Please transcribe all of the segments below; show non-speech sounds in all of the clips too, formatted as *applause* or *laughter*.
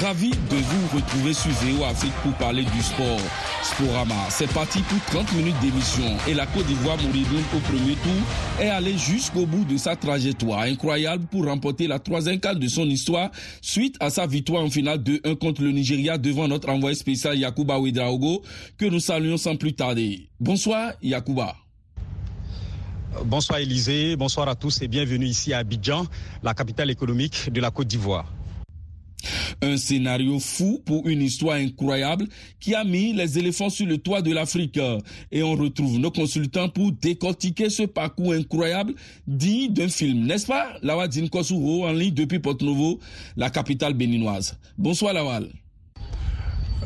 Ravi de vous retrouver sur VO Afrique pour parler du sport. Sporama, c'est parti pour 30 minutes d'émission et la Côte d'Ivoire Mouridou au premier tour est allée jusqu'au bout de sa trajectoire incroyable pour remporter la troisième cale de son histoire suite à sa victoire en finale 2-1 contre le Nigeria devant notre envoyé spécial Yakuba Ouedraogo que nous saluons sans plus tarder. Bonsoir Yakuba. Bonsoir Élisée, bonsoir à tous et bienvenue ici à Abidjan, la capitale économique de la Côte d'Ivoire. Un scénario fou pour une histoire incroyable qui a mis les éléphants sur le toit de l'Afrique. Et on retrouve nos consultants pour décortiquer ce parcours incroyable dit d'un film. N'est-ce pas, Lawadine Kosuro en ligne depuis Porto-Novo, la capitale béninoise. Bonsoir Lawal.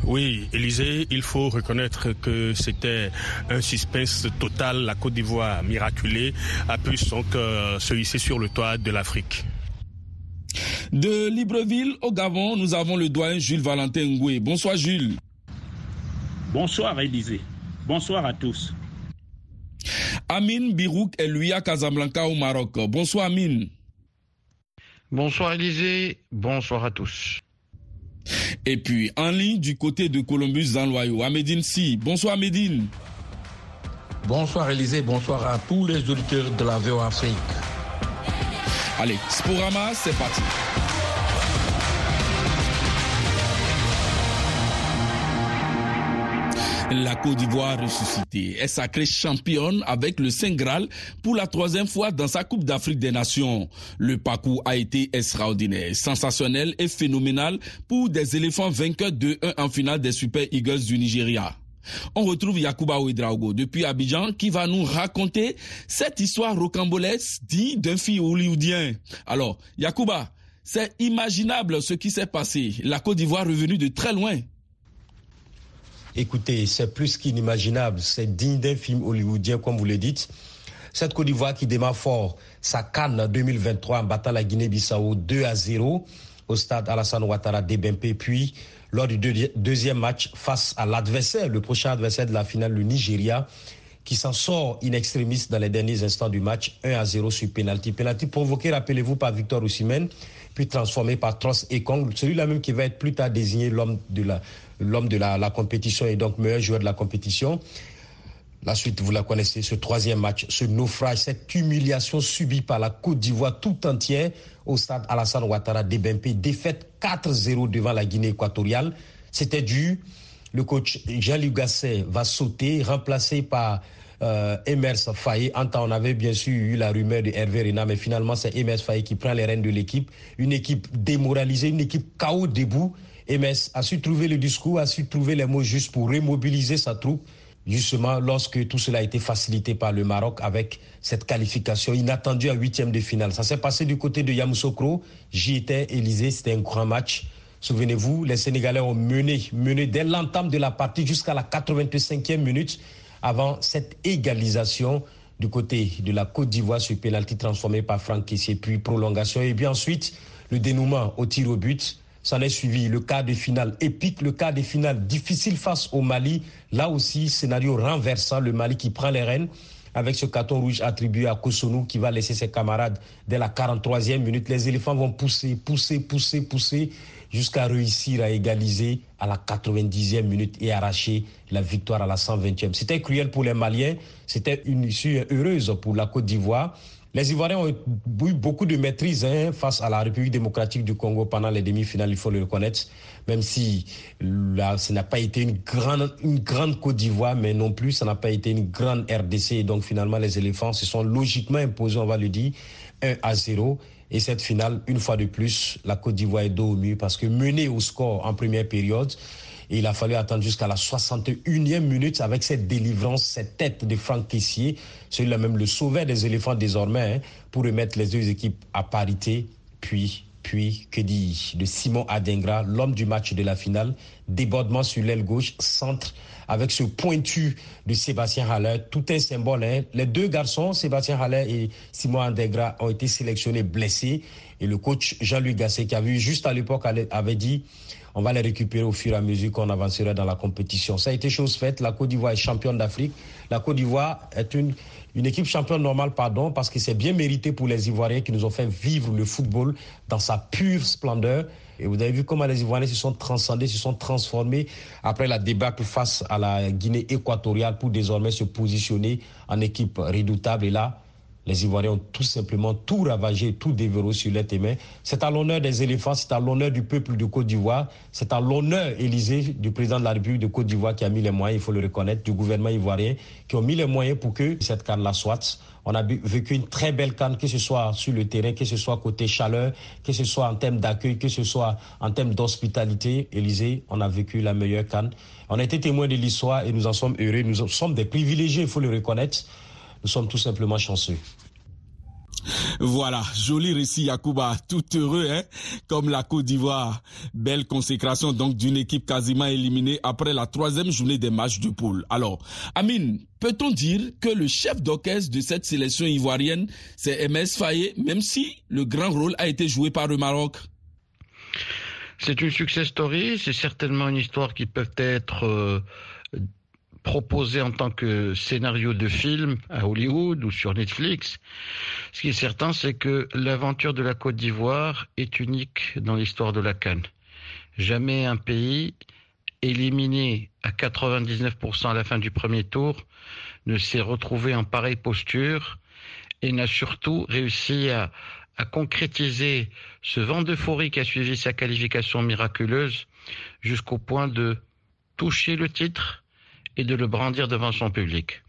Oui, Élisée, il faut reconnaître que c'était un suspense total. La Côte d'Ivoire, miraculée, a pu se hisser sur le toit de l'Afrique. De Libreville au Gabon, nous avons le doyen Jules Valentin Ngoué. Bonsoir Jules. Bonsoir Élisée. Bonsoir à tous. Amine Birouk est lui à Casablanca au Maroc. Bonsoir Amine. Bonsoir Élisée. Bonsoir à tous. Et puis, en ligne du côté de Columbus dans l'Oyau, Amédine Si. Bonsoir Amédine. Bonsoir Élisée, bonsoir à tous les auditeurs de la VO Afrique. Allez, Sporama, c'est parti. La Côte d'Ivoire ressuscitée est sacrée championne avec le Saint Graal pour la troisième fois dans sa Coupe d'Afrique des Nations. Le parcours a été extraordinaire, sensationnel et phénoménal pour des éléphants vainqueurs de 1 en finale des Super Eagles du Nigeria. On retrouve Yakuba Ouedraogo depuis Abidjan qui va nous raconter cette histoire rocambolesque digne d'un film hollywoodien. Alors, Yakuba, c'est imaginable ce qui s'est passé. La Côte d'Ivoire revenue de très loin. Écoutez, c'est plus qu'inimaginable. C'est digne d'un film hollywoodien, comme vous le dites. Cette Côte d'Ivoire qui démarre fort sa canne 2023 en battant la Guinée-Bissau 2 à 0 au stade Alassane Ouattara d'Ebempe, puis lors du deuxième match face à l'adversaire, le prochain adversaire de la finale, le Nigeria, qui s'en sort in extremis dans les derniers instants du match, 1 à 0 sur penalty. Penalty provoqué, rappelez-vous, par Victor Osimhen, puis transformé par Tross Ekong, celui-là même qui va être plus tard désigné l'homme de la, la, compétition et donc meilleur joueur de la compétition. La suite, vous la connaissez, ce troisième match, ce naufrage, cette humiliation subie par la Côte d'Ivoire tout entière au stade Alassane Ouattara d'Ebempe, défaite 4-0 devant la Guinée équatoriale. C'était dû, le coach Jean-Luc va sauter, remplacé par euh, Emers Faye. En temps, on avait bien sûr eu la rumeur de Hervé Rena, mais finalement, c'est Emers Faye qui prend les rênes de l'équipe. Une équipe démoralisée, une équipe chaos debout. Emers a su trouver le discours, a su trouver les mots justes pour remobiliser sa troupe justement lorsque tout cela a été facilité par le Maroc avec cette qualification inattendue à huitième de finale. Ça s'est passé du côté de Yamoussoukro. J'y étais, Élysée, c'était un grand match. Souvenez-vous, les Sénégalais ont mené, mené dès l'entame de la partie jusqu'à la 85e minute avant cette égalisation du côté de la Côte d'Ivoire sur pénalty transformé par Franck Kessier, puis prolongation. Et bien ensuite, le dénouement au tir au but. S'en est suivi le quart de finale épique, le quart de finale difficile face au Mali. Là aussi, scénario renversant, le Mali qui prend les rênes avec ce carton rouge attribué à Kosonou qui va laisser ses camarades dès la 43e minute. Les éléphants vont pousser, pousser, pousser, pousser jusqu'à réussir à égaliser à la 90e minute et arracher la victoire à la 120e. C'était cruel pour les Maliens, c'était une issue heureuse pour la Côte d'Ivoire. Les Ivoiriens ont eu beaucoup de maîtrise hein, face à la République démocratique du Congo pendant les demi-finales, il faut le reconnaître. Même si là, ce n'a pas été une grande, Côte d'Ivoire, mais non plus, ça n'a pas été une grande RDC. Et donc finalement, les éléphants se sont logiquement imposés, on va le dire, 1 à 0. Et cette finale, une fois de plus, la Côte d'Ivoire est dos au mur parce que menée au score en première période, et il a fallu attendre jusqu'à la 61e minute avec cette délivrance, cette tête de Franck Tessier, celui-là même le sauveur des éléphants désormais, hein, pour remettre les deux équipes à parité. Puis, puis, que dit de Simon Adengra, l'homme du match de la finale, débordement sur l'aile gauche, centre avec ce pointu de Sébastien Haller, tout un symbole. Hein. Les deux garçons, Sébastien Haller et Simon Adengra, ont été sélectionnés blessés. Et le coach Jean-Louis Gasset, qui a vu juste à l'époque, avait dit on va les récupérer au fur et à mesure qu'on avancera dans la compétition. Ça a été chose faite. La Côte d'Ivoire est championne d'Afrique. La Côte d'Ivoire est une, une équipe championne normale, pardon, parce que c'est bien mérité pour les Ivoiriens qui nous ont fait vivre le football dans sa pure splendeur. Et vous avez vu comment les Ivoiriens se sont transcendés, se sont transformés après la débâcle face à la Guinée équatoriale pour désormais se positionner en équipe redoutable. Et là, les Ivoiriens ont tout simplement tout ravagé, tout déverrouillé sur les mains. C'est à l'honneur des éléphants, c'est à l'honneur du peuple de Côte d'Ivoire, c'est à l'honneur, Élysée, du président de la République de Côte d'Ivoire qui a mis les moyens, il faut le reconnaître, du gouvernement ivoirien, qui ont mis les moyens pour que cette canne-là soit. On a vécu une très belle canne, que ce soit sur le terrain, que ce soit côté chaleur, que ce soit en termes d'accueil, que ce soit en termes d'hospitalité. Élysée, on a vécu la meilleure canne. On a été témoins de l'histoire et nous en sommes heureux. Nous sommes des privilégiés, il faut le reconnaître. Nous sommes tout simplement chanceux. Voilà, joli récit Yacouba, tout heureux, hein, comme la Côte d'Ivoire. Belle consécration donc d'une équipe quasiment éliminée après la troisième journée des matchs de poule. Alors, Amine, peut-on dire que le chef d'orchestre de cette sélection ivoirienne, c'est MS Faye, même si le grand rôle a été joué par le Maroc? C'est une success story, c'est certainement une histoire qui peut être... Euh, proposé en tant que scénario de film à Hollywood ou sur Netflix. Ce qui est certain, c'est que l'aventure de la Côte d'Ivoire est unique dans l'histoire de la Cannes. Jamais un pays éliminé à 99% à la fin du premier tour ne s'est retrouvé en pareille posture et n'a surtout réussi à, concrétiser ce vent d'euphorie qui a suivi sa qualification miraculeuse jusqu'au point de toucher le titre, et de le brandir devant son public.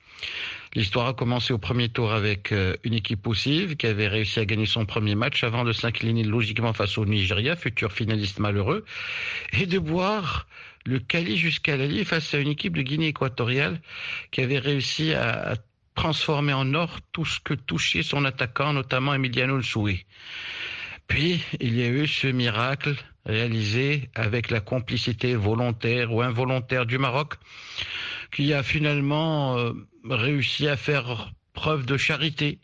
L'histoire a commencé au premier tour avec euh, une équipe poussive qui avait réussi à gagner son premier match avant de s'incliner logiquement face au Nigeria, futur finaliste malheureux, et de boire le Cali jusqu'à l'Ali face à une équipe de Guinée équatoriale qui avait réussi à, transformer en or tout ce que touchait son attaquant, notamment Emiliano Nsoué. Puis, il y a eu ce miracle réalisé avec la complicité volontaire ou involontaire du Maroc, qui a finalement euh, réussi à faire preuve de charité.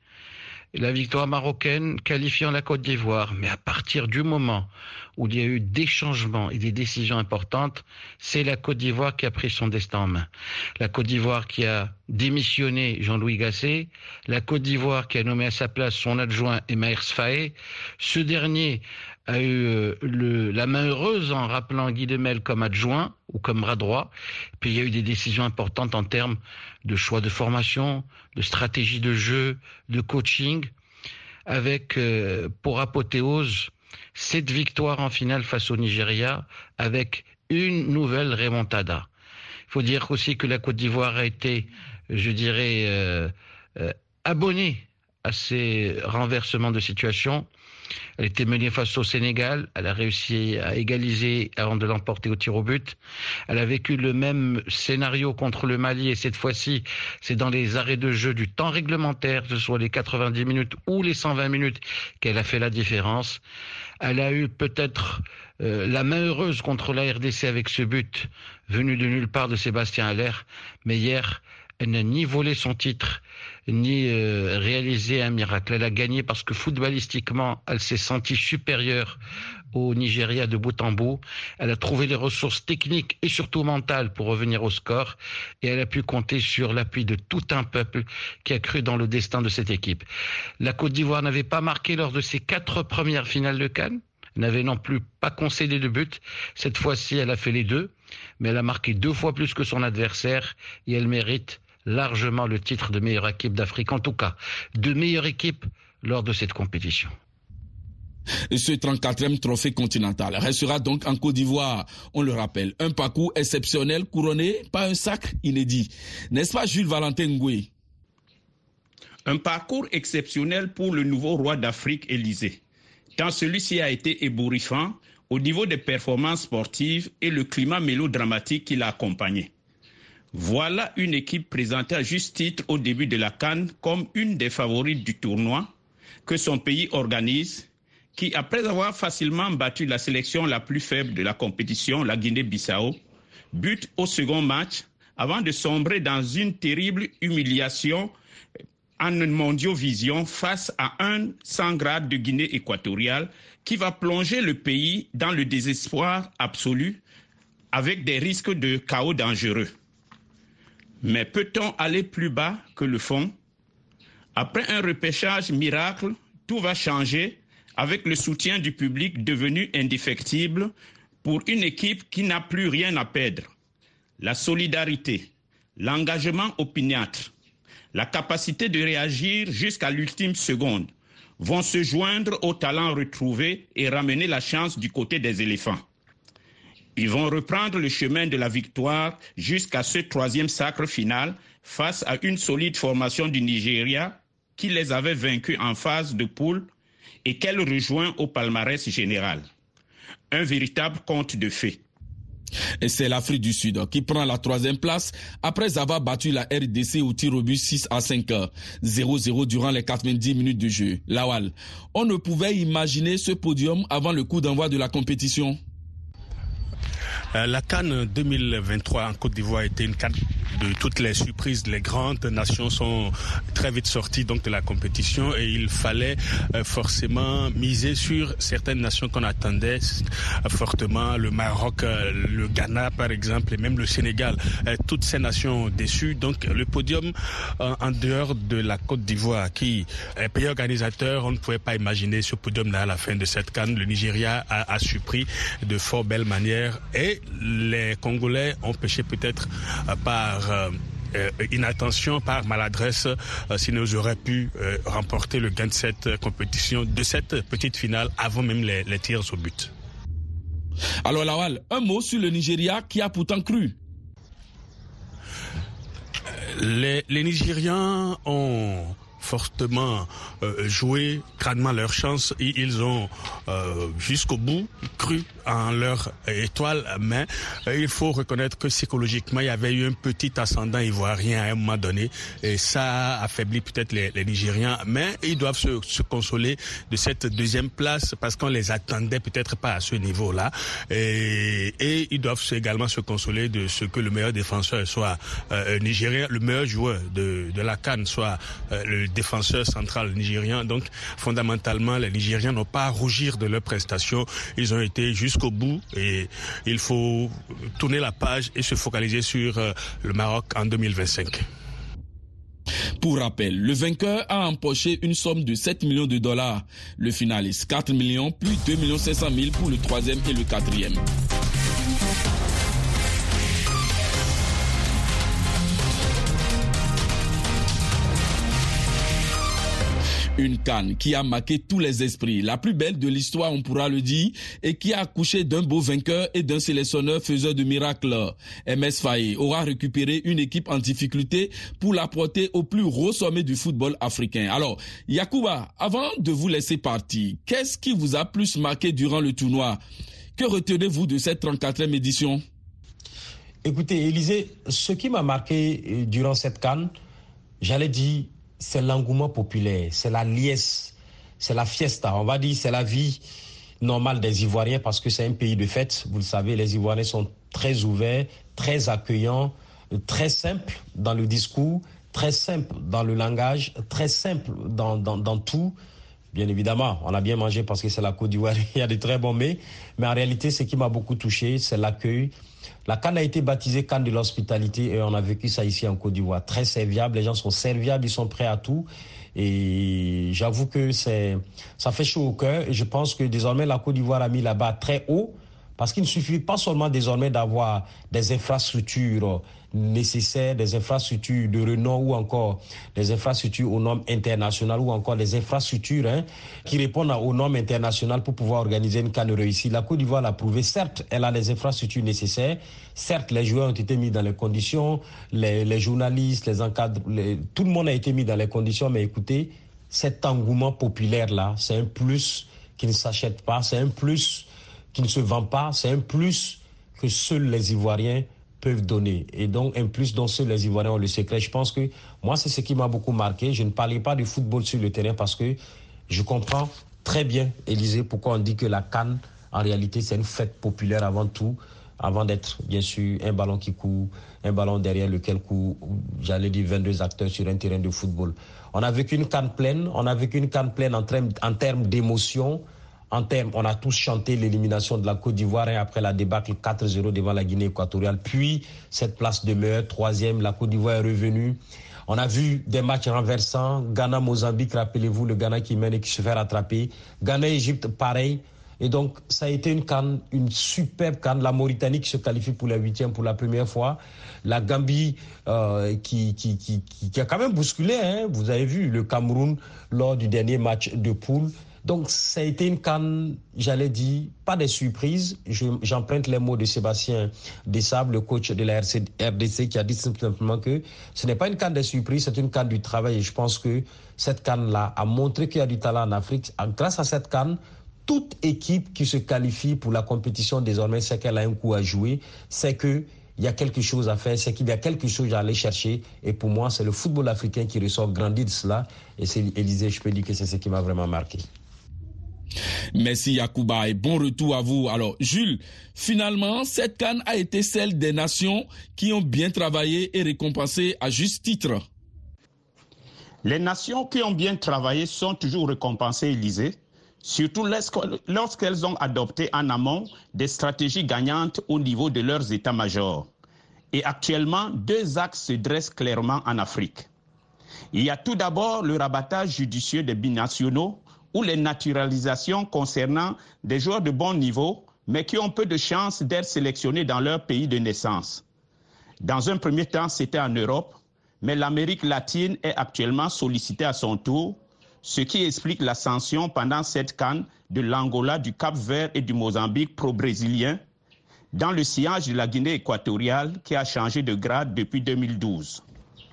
La victoire marocaine qualifiant la Côte d'Ivoire, mais à partir du moment où il y a eu des changements et des décisions importantes, c'est la Côte d'Ivoire qui a pris son destin en main. La Côte d'Ivoire qui a démissionné Jean-Louis Gasset, la Côte d'Ivoire qui a nommé à sa place son adjoint Emmaer Sfaé. Ce dernier a eu euh, le, la main heureuse en rappelant Guy Demel comme adjoint ou comme bras droit. Puis il y a eu des décisions importantes en termes de choix de formation, de stratégie de jeu, de coaching, avec euh, pour apothéose cette victoire en finale face au Nigeria, avec une nouvelle remontada. Il faut dire aussi que la Côte d'Ivoire a été, je dirais, euh, abonnée à ces renversements de situation elle était menée face au Sénégal. Elle a réussi à égaliser avant de l'emporter au tir au but. Elle a vécu le même scénario contre le Mali et cette fois-ci, c'est dans les arrêts de jeu du temps réglementaire, que ce soit les 90 minutes ou les 120 minutes, qu'elle a fait la différence. Elle a eu peut-être euh, la main heureuse contre la RDC avec ce but venu de nulle part de Sébastien Aller, mais hier, elle n'a ni volé son titre, ni euh, réalisé un miracle. Elle a gagné parce que footballistiquement, elle s'est sentie supérieure au Nigeria de bout en bout. Elle a trouvé les ressources techniques et surtout mentales pour revenir au score. Et elle a pu compter sur l'appui de tout un peuple qui a cru dans le destin de cette équipe. La Côte d'Ivoire n'avait pas marqué lors de ses quatre premières finales de Cannes n'avait non plus pas concédé de but. Cette fois-ci, elle a fait les deux, mais elle a marqué deux fois plus que son adversaire et elle mérite largement le titre de meilleure équipe d'Afrique, en tout cas de meilleure équipe lors de cette compétition. Ce 34e trophée continental restera donc en Côte d'Ivoire, on le rappelle, un parcours exceptionnel couronné par un sacre inédit. N'est-ce pas Jules Valentin Ngoué? Un parcours exceptionnel pour le nouveau roi d'Afrique Élysée, tant celui-ci a été ébouriffant au niveau des performances sportives et le climat mélodramatique qui l'a accompagné. Voilà une équipe présentée à juste titre au début de la Cannes comme une des favorites du tournoi que son pays organise, qui, après avoir facilement battu la sélection la plus faible de la compétition, la Guinée-Bissau, bute au second match avant de sombrer dans une terrible humiliation en mondiovision face à un 100 grades de Guinée équatoriale qui va plonger le pays dans le désespoir absolu avec des risques de chaos dangereux. Mais peut-on aller plus bas que le fond? Après un repêchage miracle, tout va changer avec le soutien du public devenu indéfectible pour une équipe qui n'a plus rien à perdre. La solidarité, l'engagement opiniâtre, la capacité de réagir jusqu'à l'ultime seconde vont se joindre aux talents retrouvés et ramener la chance du côté des éléphants. Ils vont reprendre le chemin de la victoire jusqu'à ce troisième sacre final face à une solide formation du Nigeria qui les avait vaincus en phase de poule et qu'elle rejoint au palmarès général. Un véritable conte de fées. Et c'est l'Afrique du Sud qui prend la troisième place après avoir battu la RDC au tir au but 6 à 5 heures. 0-0 durant les 90 minutes de jeu. Lawal, on ne pouvait imaginer ce podium avant le coup d'envoi de la compétition. Euh, la Cannes 2023 en Côte d'Ivoire était une canne de toutes les surprises. Les grandes nations sont très vite sorties donc de la compétition et il fallait euh, forcément miser sur certaines nations qu'on attendait euh, fortement, le Maroc, le Ghana par exemple et même le Sénégal. Toutes ces nations déçues. Donc le podium en dehors de la Côte d'Ivoire qui est pays organisateur, on ne pouvait pas imaginer ce podium-là à la fin de cette canne. Le Nigeria a, a surpris de fort belles manières et les Congolais ont pêché peut-être euh, par euh, euh, inattention, par maladresse, sinon ils auraient pu remporter le gain de cette compétition, de cette petite finale, avant même les, tirs au but. Alors Lawal, un mot sur le Nigeria qui a pourtant cru. Les, les Nigérians ont fortement euh, joué grandement leur chance et ils ont euh, jusqu'au bout cru en leur étoile. Mais euh, il faut reconnaître que psychologiquement, il y avait eu un petit ascendant ivoirien à un moment donné et ça a affaibli peut-être les, les, Nigériens. Mais ils doivent se, se, consoler de cette deuxième place parce qu'on les attendait peut-être pas à ce niveau-là. Et, et, ils doivent également se consoler de ce que le meilleur défenseur soit euh, nigérien, le meilleur joueur de, de la Cannes soit euh, le défenseur central nigérien. Donc fondamentalement, les Nigériens n'ont pas à rougir de leurs prestations. Ils ont été jusqu'au bout et il faut tourner la page et se focaliser sur euh, le Maroc en 2025. Pour rappel, le vainqueur a empoché une somme de 7 millions de dollars. Le finaliste 4 millions, puis 2 millions 500 000 pour le troisième et le quatrième. Une canne qui a marqué tous les esprits, la plus belle de l'histoire, on pourra le dire, et qui a accouché d'un beau vainqueur et d'un sélectionneur faiseur de miracles. MS Faye aura récupéré une équipe en difficulté pour la porter au plus haut sommet du football africain. Alors, Yakuba, avant de vous laisser partir, qu'est-ce qui vous a plus marqué durant le tournoi? Que retenez-vous de cette 34e édition? Écoutez, Élisée, ce qui m'a marqué euh, durant cette canne, j'allais dire c'est l'engouement populaire, c'est la liesse, c'est la fiesta. On va dire c'est la vie normale des Ivoiriens parce que c'est un pays de fête. Vous le savez, les Ivoiriens sont très ouverts, très accueillants, très simples dans le discours, très simples dans le langage, très simples dans, dans, dans tout. Bien évidemment, on a bien mangé parce que c'est la Côte d'Ivoire, *laughs* il y a de très bons mets. Mais en réalité, ce qui m'a beaucoup touché, c'est l'accueil, la Cannes a été baptisée Cannes de l'hospitalité et on a vécu ça ici en Côte d'Ivoire. Très serviable, les gens sont serviables, ils sont prêts à tout. Et j'avoue que ça fait chaud au cœur et je pense que désormais la Côte d'Ivoire a mis là-bas très haut parce qu'il ne suffit pas seulement désormais d'avoir des infrastructures nécessaires, des infrastructures de renom ou encore des infrastructures aux normes internationales ou encore des infrastructures hein, qui répondent aux normes internationales pour pouvoir organiser une canne réussie. La Côte d'Ivoire l'a prouvé. Certes, elle a les infrastructures nécessaires. Certes, les joueurs ont été mis dans les conditions, les, journalistes, les encadres, tout le monde a été mis dans les conditions. Mais écoutez, cet engouement populaire-là, c'est un plus qui ne s'achète pas, c'est un plus qui ne se vend pas, c'est un plus que seuls les Ivoiriens peuvent donner. Et donc, un plus dont seuls les Ivoiriens ont le secret. Je pense que moi, c'est ce qui m'a beaucoup marqué. Je ne parlais pas du football sur le terrain parce que je comprends très bien, Élisée, pourquoi on dit que la Cannes, en réalité, c'est une fête populaire avant tout, avant d'être, bien sûr, un ballon qui court, un ballon derrière lequel court, j'allais dire, 22 acteurs sur un terrain de football. On a vécu une Cannes pleine, on a vécu une Cannes pleine en termes, en termes d'émotion, en termes, on a tous chanté l'élimination de la Côte d'Ivoire et après la débâcle 4-0 devant la Guinée équatoriale. Puis cette place de meilleur, troisième, la Côte d'Ivoire est revenue. On a vu des matchs renversants. Ghana-Mozambique, rappelez-vous, le Ghana qui mène et qui se fait rattraper. Ghana-Égypte, pareil. Et donc, ça a été une superbe canne. La Mauritanie qui se qualifie pour la huitième pour la première fois. La Gambie euh, qui, a quand même bousculé. Hein. Vous avez vu le Cameroun lors du dernier match de poule. Donc, ça a été une canne, j'allais dire, pas des surprises. J'emprunte les mots de Sébastien Dessable, le coach de la RDC, qui a dit simplement que ce n'est pas une canne des surprises, c'est une canne du travail. Et je pense que cette canne-là a montré qu'il y a du talent en Afrique. Grâce à cette canne, toute équipe qui se qualifie pour la compétition désormais sait qu'elle a un coup à jouer, c'est que il y a quelque chose à faire, c'est qu'il y a quelque chose à aller chercher. Et pour moi, c'est le football africain qui ressort grandi de cela. Et c'est Élisée, je peux dire que c'est ce qui m'a vraiment marqué. Merci Yacouba et bon retour à vous. Alors Jules, finalement, cette canne a été celle des nations qui ont bien travaillé et récompensé à juste titre. Les nations qui ont bien travaillé sont toujours récompensées, Élysée, surtout lorsqu'elles ont adopté en amont des stratégies gagnantes au niveau de leurs états-majors. Et actuellement, deux axes se dressent clairement en Afrique. Il y a tout d'abord le rabattage judicieux des binationaux ou les naturalisations concernant des joueurs de bon niveau, mais qui ont peu de chances d'être sélectionnés dans leur pays de naissance. Dans un premier temps, c'était en Europe, mais l'Amérique latine est actuellement sollicitée à son tour, ce qui explique l'ascension pendant cette canne de l'Angola, du Cap-Vert et du Mozambique pro-brésilien, dans le sillage de la Guinée équatoriale qui a changé de grade depuis 2012.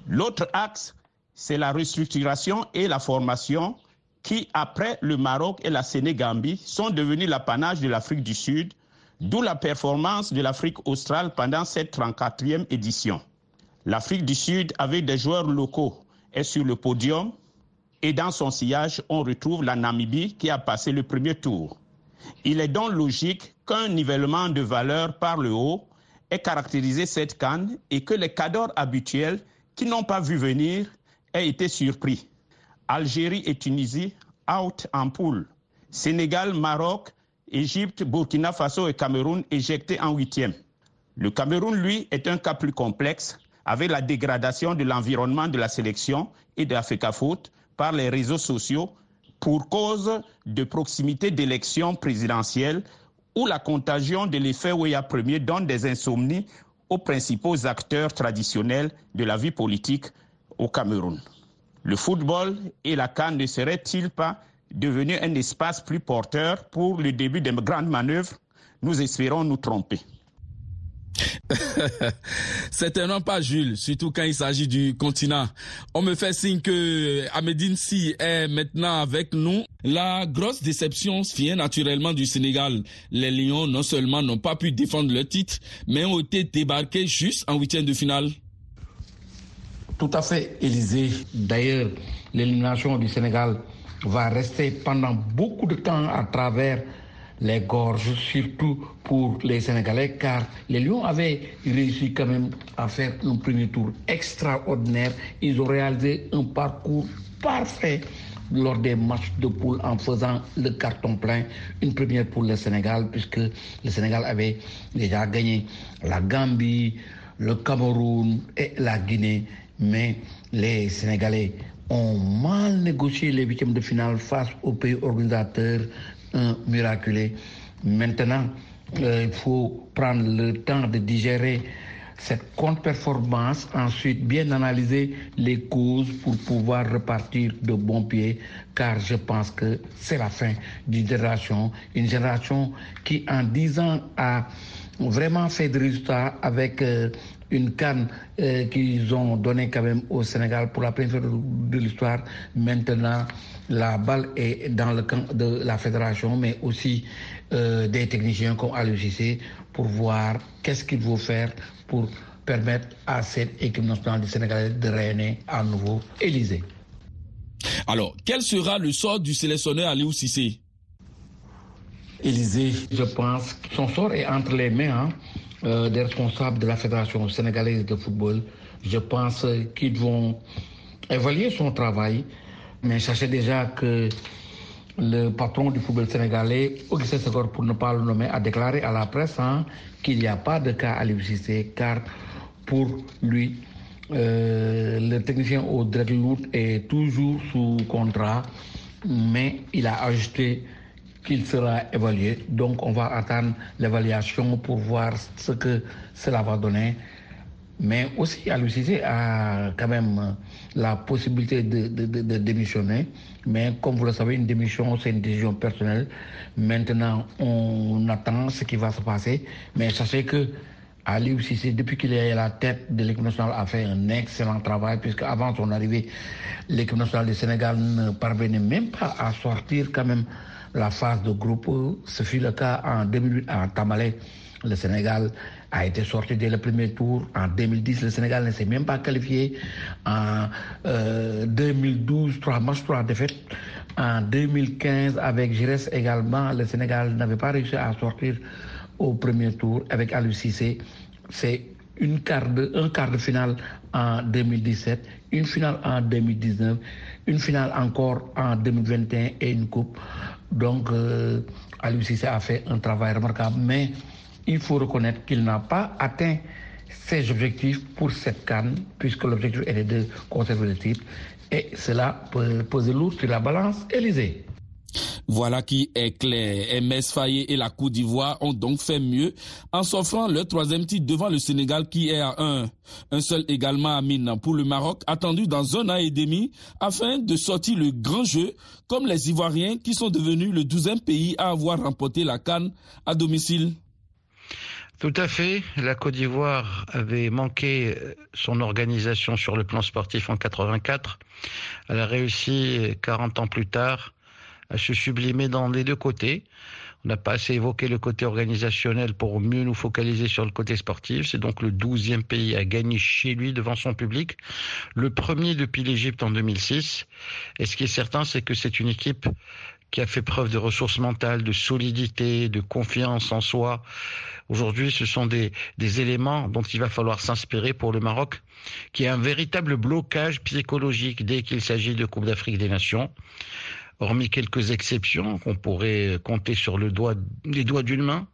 L'autre axe, c'est la restructuration et la formation qui, après le Maroc et la Sénégambie, sont devenus l'apanage de l'Afrique du Sud, d'où la performance de l'Afrique australe pendant cette 34e édition. L'Afrique du Sud, avec des joueurs locaux, est sur le podium et dans son sillage, on retrouve la Namibie qui a passé le premier tour. Il est donc logique qu'un nivellement de valeur par le haut ait caractérisé cette canne et que les cadors habituels qui n'ont pas vu venir aient été surpris. Algérie et Tunisie out en poule. Sénégal, Maroc, Égypte, Burkina Faso et Cameroun éjectés en huitième. Le Cameroun, lui, est un cas plus complexe avec la dégradation de l'environnement de la sélection et de l'Africa Foot par les réseaux sociaux pour cause de proximité d'élections présidentielles où la contagion de l'effet Weya premier donne des insomnies aux principaux acteurs traditionnels de la vie politique au Cameroun. Le football et la canne ne seraient-ils pas devenus un espace plus porteur pour le début de grandes manœuvres? Nous espérons nous tromper. *laughs* Certainement pas Jules, surtout quand il s'agit du continent. On me fait signe que Ahmedine Si est maintenant avec nous. La grosse déception vient naturellement du Sénégal. Les Lions non seulement n'ont pas pu défendre le titre, mais ont été débarqués juste en huitième de finale. Tout à fait, Élysée. D'ailleurs, l'élimination du Sénégal va rester pendant beaucoup de temps à travers les gorges, surtout pour les Sénégalais, car les Lions avaient réussi quand même à faire un premier tour extraordinaire. Ils ont réalisé un parcours parfait lors des matchs de poule en faisant le carton plein. Une première pour le Sénégal, puisque le Sénégal avait déjà gagné la Gambie, le Cameroun et la Guinée mais les Sénégalais ont mal négocié les huitièmes de finale face au pays organisateur, un miraculé. Maintenant, euh, il faut prendre le temps de digérer cette contre-performance, ensuite bien analyser les causes pour pouvoir repartir de bon pied, car je pense que c'est la fin d'une génération, une génération qui en dix ans a vraiment fait des résultats avec euh, une canne euh, qu'ils ont donnée quand même au Sénégal pour la première fois de l'histoire. Maintenant, la balle est dans le camp de la fédération, mais aussi euh, des techniciens comme Cissé pour voir qu'est-ce qu'il faut faire pour permettre à cette équipe nationale du Sénégal de rayonner à nouveau Élysée. Alors, quel sera le sort du sélectionneur Aliou Cissé? Élysée, je pense que son sort est entre les mains. Hein. Euh, des responsables de la Fédération sénégalaise de football. Je pense qu'ils vont évaluer son travail, mais sachez déjà que le patron du football sénégalais, Augustin Segor, pour ne pas le nommer, a déclaré à la presse hein, qu'il n'y a pas de cas à l'UCC, car pour lui, euh, le technicien au Dreadloot est toujours sous contrat, mais il a ajouté qu'il sera évalué. Donc on va attendre l'évaluation pour voir ce que cela va donner. Mais aussi, Alucissé a quand même la possibilité de, de, démissionner. Mais comme vous le savez, une démission, c'est une décision personnelle. Maintenant, on attend ce qui va se passer. Mais sachez que Ali Cissé, depuis qu'il est à la tête de l'équipe nationale, a fait un excellent travail, puisque avant son arrivée, l'équipe nationale du Sénégal ne parvenait même pas à sortir quand même la phase de groupe. Ce fut le cas en 2008 à Tamale. Le Sénégal a été sorti dès le premier tour. En 2010, le Sénégal ne s'est même pas qualifié. En 2012, euh, trois matchs, trois défaites. En 2015, avec Gires également, le Sénégal n'avait pas réussi à sortir au premier tour avec Alou Cissé. C'est une quart de, un quart de finale en 2017, une finale en 2019, une finale encore en 2021 et une coupe. Donc, euh, a fait un travail remarquable, mais il faut reconnaître qu'il n'a pas atteint ses objectifs pour cette canne, puisque l'objectif était de conserver le titre. Et cela peut poser lourd sur la balance Élysée. Voilà qui est clair. MS Faye et la Côte d'Ivoire ont donc fait mieux en s'offrant leur troisième titre devant le Sénégal qui est à un. Un seul également à mine pour le Maroc, attendu dans un an et demi afin de sortir le grand jeu comme les Ivoiriens qui sont devenus le douzième pays à avoir remporté la Cannes à domicile. Tout à fait. La Côte d'Ivoire avait manqué son organisation sur le plan sportif en 84. Elle a réussi 40 ans plus tard à se sublimer dans les deux côtés. On n'a pas assez évoqué le côté organisationnel pour mieux nous focaliser sur le côté sportif. C'est donc le douzième pays à gagner chez lui devant son public. Le premier depuis l'Égypte en 2006. Et ce qui est certain, c'est que c'est une équipe qui a fait preuve de ressources mentales, de solidité, de confiance en soi. Aujourd'hui, ce sont des, des éléments dont il va falloir s'inspirer pour le Maroc, qui a un véritable blocage psychologique dès qu'il s'agit de Coupe d'Afrique des Nations hormis quelques exceptions qu'on pourrait compter sur le doigt, les doigts d'une main.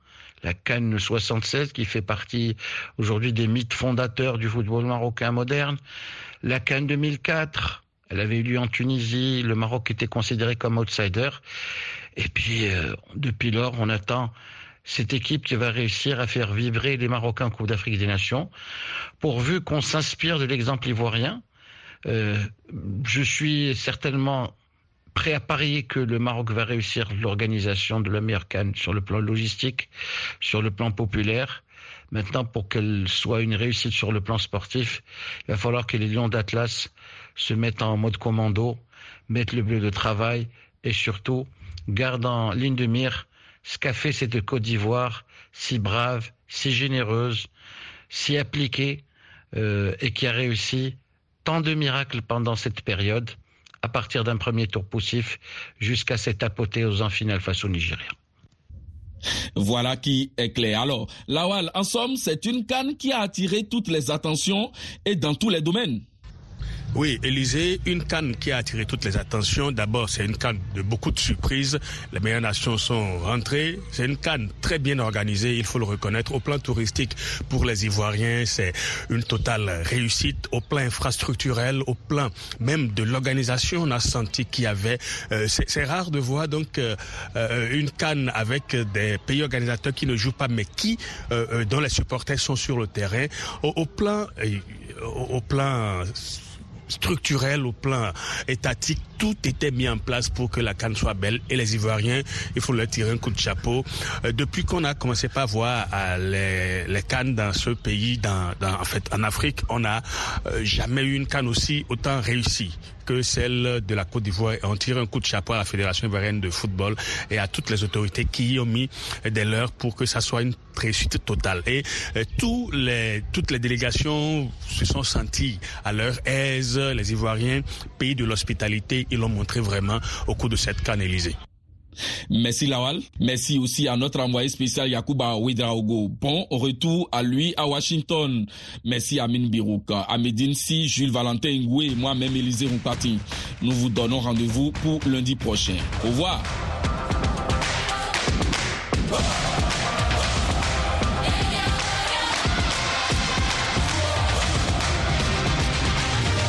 La Cannes 76 qui fait partie aujourd'hui des mythes fondateurs du football marocain moderne. La Cannes 2004, elle avait eu lieu en Tunisie, le Maroc était considéré comme outsider. Et puis, euh, depuis lors, on attend cette équipe qui va réussir à faire vibrer les Marocains en Coupe d'Afrique des Nations, pourvu qu'on s'inspire de l'exemple ivoirien. Euh, je suis certainement prêt à parier que le Maroc va réussir l'organisation de la meilleure canne sur le plan logistique, sur le plan populaire. Maintenant, pour qu'elle soit une réussite sur le plan sportif, il va falloir que les Lions d'Atlas se mettent en mode commando, mettent le bleu de travail et surtout gardent en ligne de mire ce qu'a fait cette Côte d'Ivoire si brave, si généreuse, si appliquée euh, et qui a réussi tant de miracles pendant cette période à partir d'un premier tour poussif jusqu'à cette apothéose en finale face au Nigeria. Voilà qui est clair. Alors, Lawal, en somme, c'est une canne qui a attiré toutes les attentions et dans tous les domaines. Oui, Élysée, une canne qui a attiré toutes les attentions. D'abord, c'est une canne de beaucoup de surprises. Les meilleures nations sont rentrées. C'est une canne très bien organisée, il faut le reconnaître. Au plan touristique, pour les Ivoiriens, c'est une totale réussite. Au plan infrastructurel, au plan même de l'organisation, on a senti qu'il y avait... Euh, c'est rare de voir donc euh, euh, une canne avec des pays organisateurs qui ne jouent pas, mais qui, dont les supporters sont sur le terrain. Au, au plan... Au plan structurel, au plan étatique, tout était mis en place pour que la canne soit belle. Et les Ivoiriens, il faut leur tirer un coup de chapeau. Euh, depuis qu'on a commencé à voir euh, les, les cannes dans ce pays, dans, en fait en Afrique, on n'a euh, jamais eu une canne aussi autant réussie que celle de la Côte d'Ivoire. On tire un coup de chapeau à la Fédération ivoirienne de football et à toutes les autorités qui y ont mis des leurs pour que ça soit une réussite totale. Et euh, les, toutes les délégations se sont senties à leur aise. Les Ivoiriens, pays de l'hospitalité, ils l'ont montré vraiment au cours de cette canne Élysée. Merci Lawal. Merci aussi à notre envoyé spécial Yakuba Ouidraogo. Bon retour à lui à Washington. Merci à Min Birouk, à Medine Si, Jules Valentin Ngoué et moi-même Élisée Roupati. Nous vous donnons rendez-vous pour lundi prochain. Au revoir.